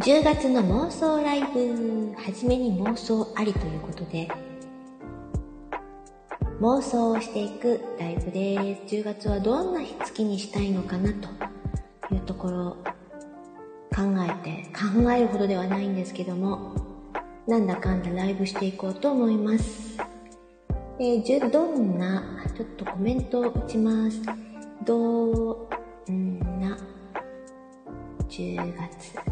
10月の妄想ライブ、はじめに妄想ありということで、妄想をしていくライブです。10月はどんな月にしたいのかなというところ考えて、考えるほどではないんですけども、なんだかんだライブしていこうと思います。えー、どんな、ちょっとコメントを打ちます。どんな、10月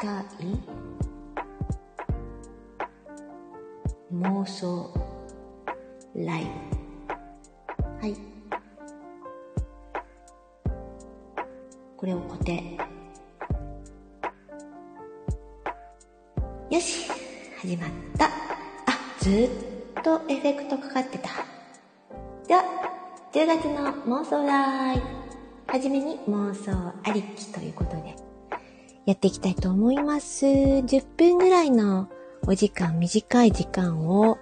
たい妄想ライブ。はい。これを固定。よし始まった。あ、ずっとエフェクトかかってた。では、10月の妄想ライブ。はじめに妄想ありきということで、やっていきたいと思います。10分ぐらいのお時間、短い時間を、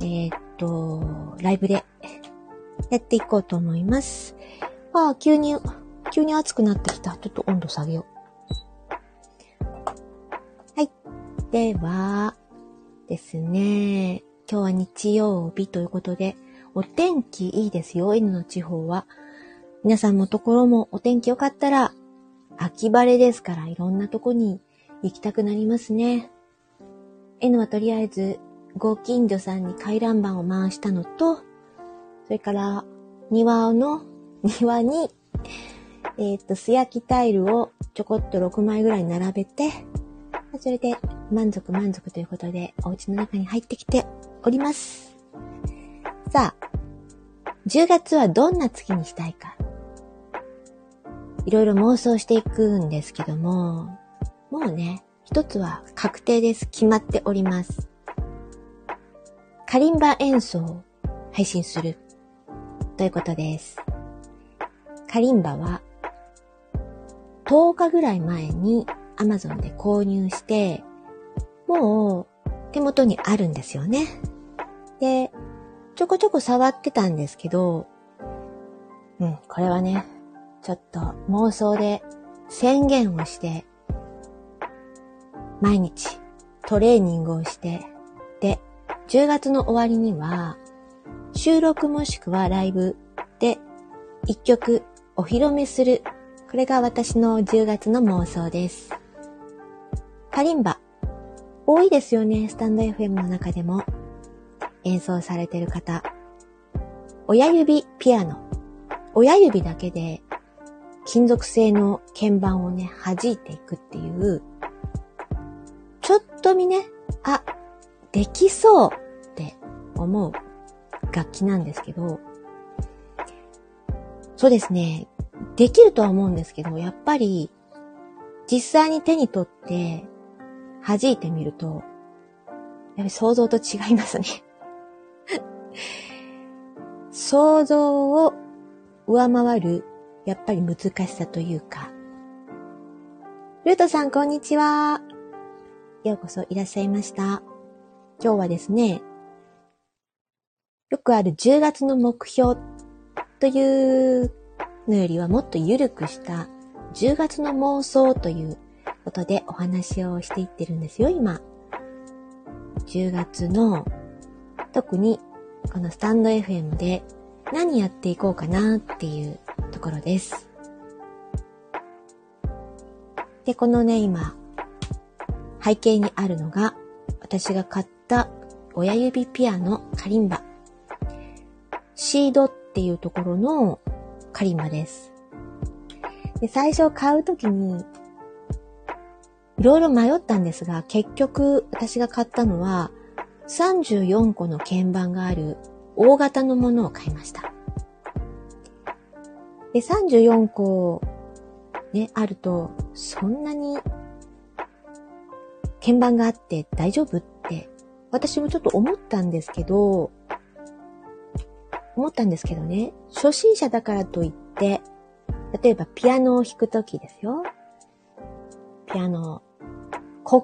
えー、っと、ライブでやっていこうと思います。ああ、急に、急に暑くなってきた。ちょっと温度下げよう。はいでは、ですね、今日は日曜日ということで、お天気いいですよ、N の地方は。皆さんのところもお天気良かったら、秋晴れですからいろんなとこに行きたくなりますね。N はとりあえず、ご近所さんに回覧板を回したのと、それから庭の、庭に、えっ、ー、と、素焼きタイルをちょこっと6枚ぐらい並べて、それで満足満足ということで、お家の中に入ってきております。さあ、10月はどんな月にしたいか。いろいろ妄想していくんですけども、もうね、一つは確定です。決まっております。カリンバ演奏を配信するということです。カリンバは10日ぐらい前に Amazon で購入して、もう手元にあるんですよね。で、ちょこちょこ触ってたんですけど、うん、これはね、ちょっと妄想で宣言をして、毎日トレーニングをして、で、10月の終わりには、収録もしくはライブで一曲お披露目する。これが私の10月の妄想です。カリンバ。多いですよね、スタンド FM の中でも。演奏されてる方。親指ピアノ。親指だけで金属製の鍵盤をね、弾いていくっていう、ちょっと見ね、あ、できそうって思う楽器なんですけど、そうですね、できるとは思うんですけど、やっぱり実際に手に取って弾いてみると、やっぱり想像と違いますね。想像を上回る、やっぱり難しさというか。ルートさん、こんにちは。ようこそいらっしゃいました。今日はですね、よくある10月の目標というのよりはもっと緩くした10月の妄想ということでお話をしていってるんですよ、今。10月の、特にこのスタンド FM で何やっていこうかなっていうころです。で、このね、今、背景にあるのが、私が買った親指ピアノカリンバ。シードっていうところのカリンバです。で最初買うときにいろいろ迷ったんですが、結局私が買ったのは34個の鍵盤がある大型のものを買いました。で、34個ね、あると、そんなに鍵盤があって大丈夫って私もちょっと思ったんですけど、思ったんですけどね、初心者だからといって、例えばピアノを弾くときですよ。ピアノ国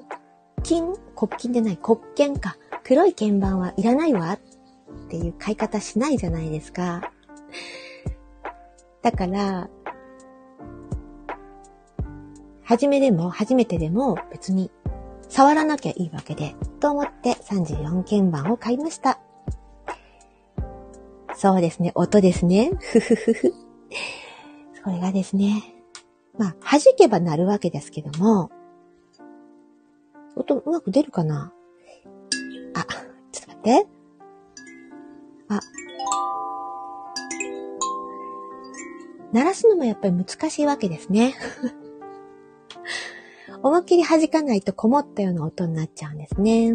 金？国金でない、国権か。黒い鍵盤はいらないわっていう買い方しないじゃないですか。だから、初めでも初めてでも別に触らなきゃいいわけで、と思って34鍵盤を買いました。そうですね、音ですね。ふふふふ。それがですね、まあ、弾けば鳴るわけですけども、音うまく出るかな？あ、ちょっと待って。あ。鳴らすのもやっぱり難しいわけですね。思いっきり弾かないとこもったような音になっちゃうんですね。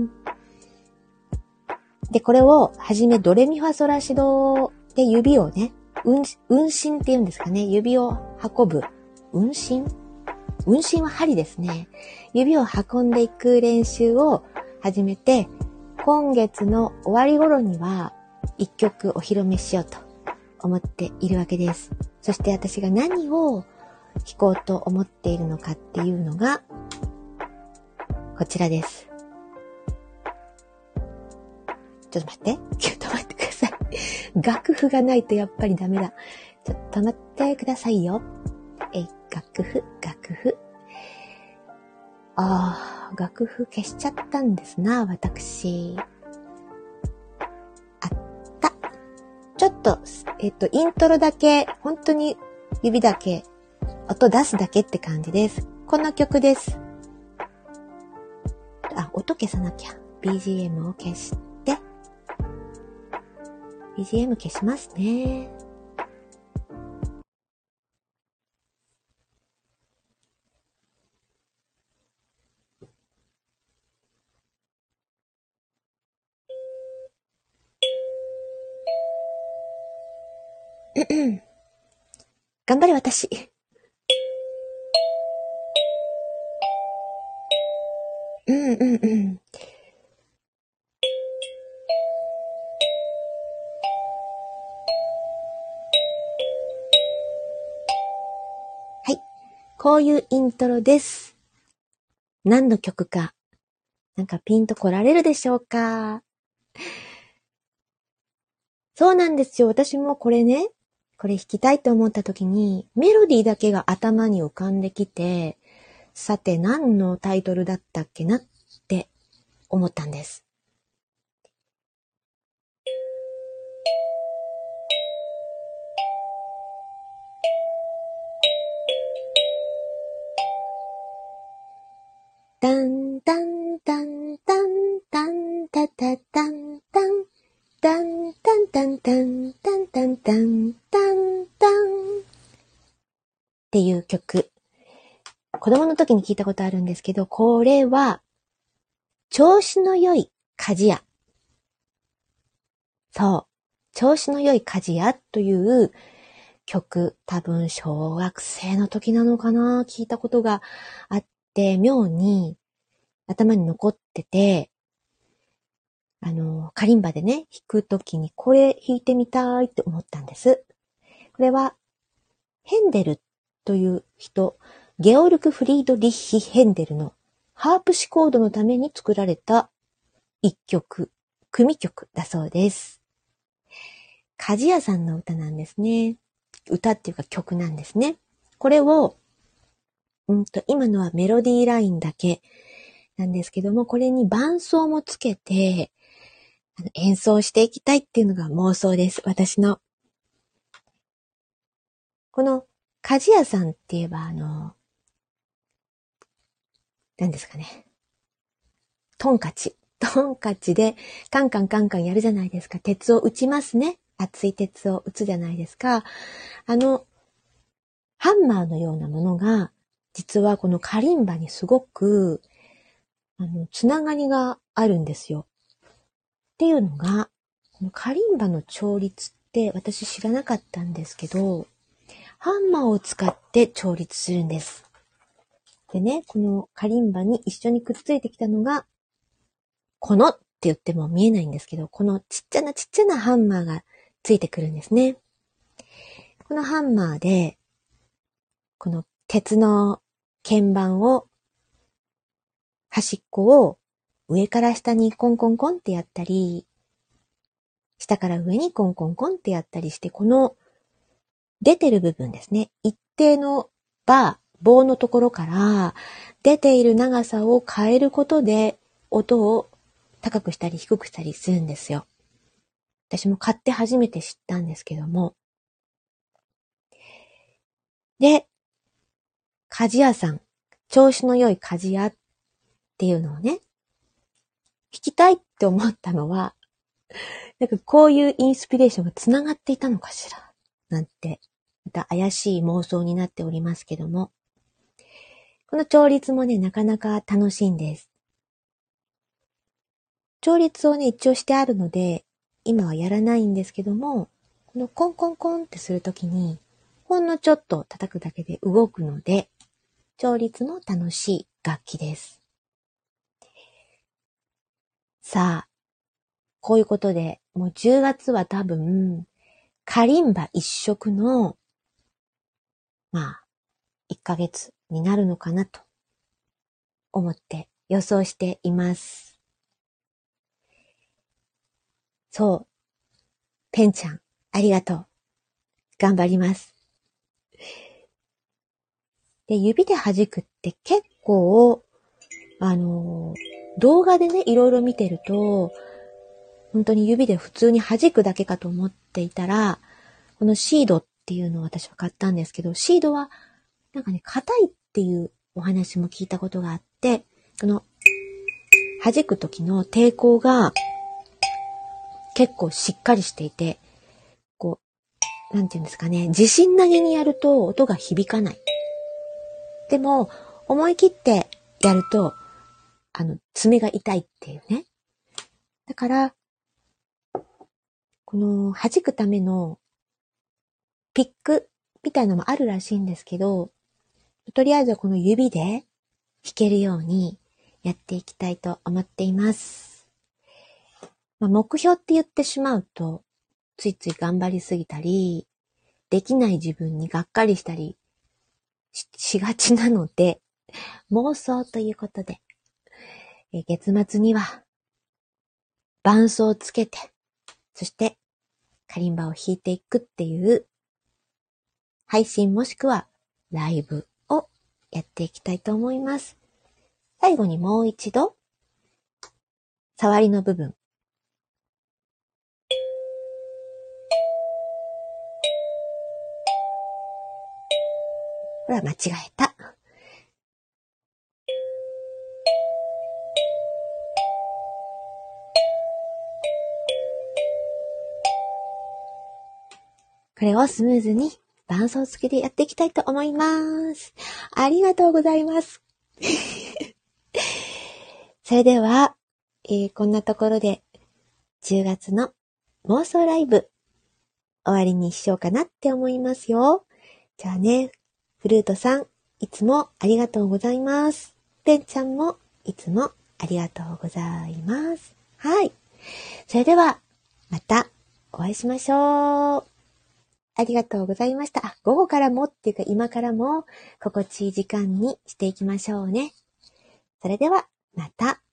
で、これを、はじめドレミファソラシドで指をね、運、運針って言うんですかね。指を運ぶ。運針？運針は針ですね。指を運んでいく練習を始めて、今月の終わり頃には一曲お披露目しようと思っているわけです。そして私が何を弾こうと思っているのかっていうのが、こちらです。ちょっと待って。ちょっと待ってください。楽譜がないとやっぱりダメだ。ちょっと待ってくださいよ。え、楽譜、楽譜。ああ、楽譜消しちゃったんですな、私。あった。ちょっと、えっと、イントロだけ、本当に指だけ、音出すだけって感じです。この曲です。あ、音消さなきゃ。BGM を消して。BGM 消しますね。頑張れ私。うんうんうん。はい。こういうイントロです。何の曲か、なんかピンと来られるでしょうか？そうなんですよ。私もこれね、これ弾きたいと思った時に、メロディーだけが頭に浮かんできて、さて何のタイトルだったっけなって思ったんです。時に聞いたことあるんですけど、これは、調子の良い鍛冶屋。そう。調子の良い鍛冶屋という曲、多分小学生の時なのかな？聞いたことがあって、妙に頭に残ってて、あの、カリンバでね、弾くときにこれ弾いてみたいって思ったんです。これは、ヘンデルという人、ゲオルク・フリードリッヒ・ヘンデルのハープシコードのために作られた一曲、組曲だそうです。鍛冶屋さんの歌なんですね。歌っていうか曲なんですね。これを、うんと、今のはメロディーラインだけなんですけども、これに伴奏もつけて、演奏していきたいっていうのが妄想です。私の。この、鍛冶屋さんって言えば、あの、何ですかね。トンカチ。トンカチでカンカンカンカンやるじゃないですか。鉄を打ちますね。熱い鉄を打つじゃないですか。あの、ハンマーのようなものが、実はこのカリンバにすごく、あの、つながりがあるんですよ。っていうのが、このカリンバの調律って私知らなかったんですけど、ハンマーを使って調律するんです。でね、このカリンバに一緒にくっついてきたのが、このって言っても見えないんですけど、このちっちゃなちっちゃなハンマーがついてくるんですね。このハンマーで、この鉄の鍵盤を、端っこを上から下にコンコンコンってやったり、下から上にコンコンコンってやったりして、この出てる部分ですね。一定のバー、棒のところから出ている長さを変えることで音を高くしたり低くしたりするんですよ。私も買って初めて知ったんですけども。で、鍛冶屋さん、調子の良い鍛冶屋っていうのをね、聞きたいって思ったのは、なんかこういうインスピレーションが繋がっていたのかしら、なんて、また怪しい妄想になっておりますけども、この調律もね、なかなか楽しいんです。調律をね、一応してあるので、今はやらないんですけども、このコンコンコンってするときに、ほんのちょっと叩くだけで動くので、調律も楽しい楽器です。さあ、こういうことで、もう10月は多分、カリンバ一色の、まあ、1ヶ月になるのかなと思って予想しています。そう。ペンちゃん、ありがとう。頑張ります。で、指で弾くって結構、あの、動画でね、いろいろ見てると、本当に指で普通に弾くだけかと思っていたら、このシードっていうのを私は買ったんですけど、シードは、なんかね、硬いっていうお話も聞いたことがあって、この、弾く時の抵抗が、結構しっかりしていて、こう、なんていうんですかね、地震投げにやると音が響かない。でも、思い切ってやると、あの、爪が痛いっていうね。だから、この弾くためのピックみたいなのもあるらしいんですけど、とりあえずこの指で弾けるようにやっていきたいと思っています。まあ、目標って言ってしまうと、ついつい頑張りすぎたり、できない自分にがっかりしたりしがちなので、妄想ということで、え月末には伴奏をつけて、そしてカリンバを弾いていくっていう配信もしくはライブやっていきたいと思います。最後にもう一度、触りの部分、ほら、間違えた。これをスムーズに伴奏付きでやっていきたいと思います。ありがとうございます。それでは、えー、こんなところで10月の妄想ライブ終わりにしようかなって思いますよ。じゃあね、フルートさん、いつもありがとうございます。ペンちゃんもいつもありがとうございます。はい。それでは、またお会いしましょう。ありがとうございました。あ午後からもっていうか今からも心地いい時間にしていきましょうね。それでは、また。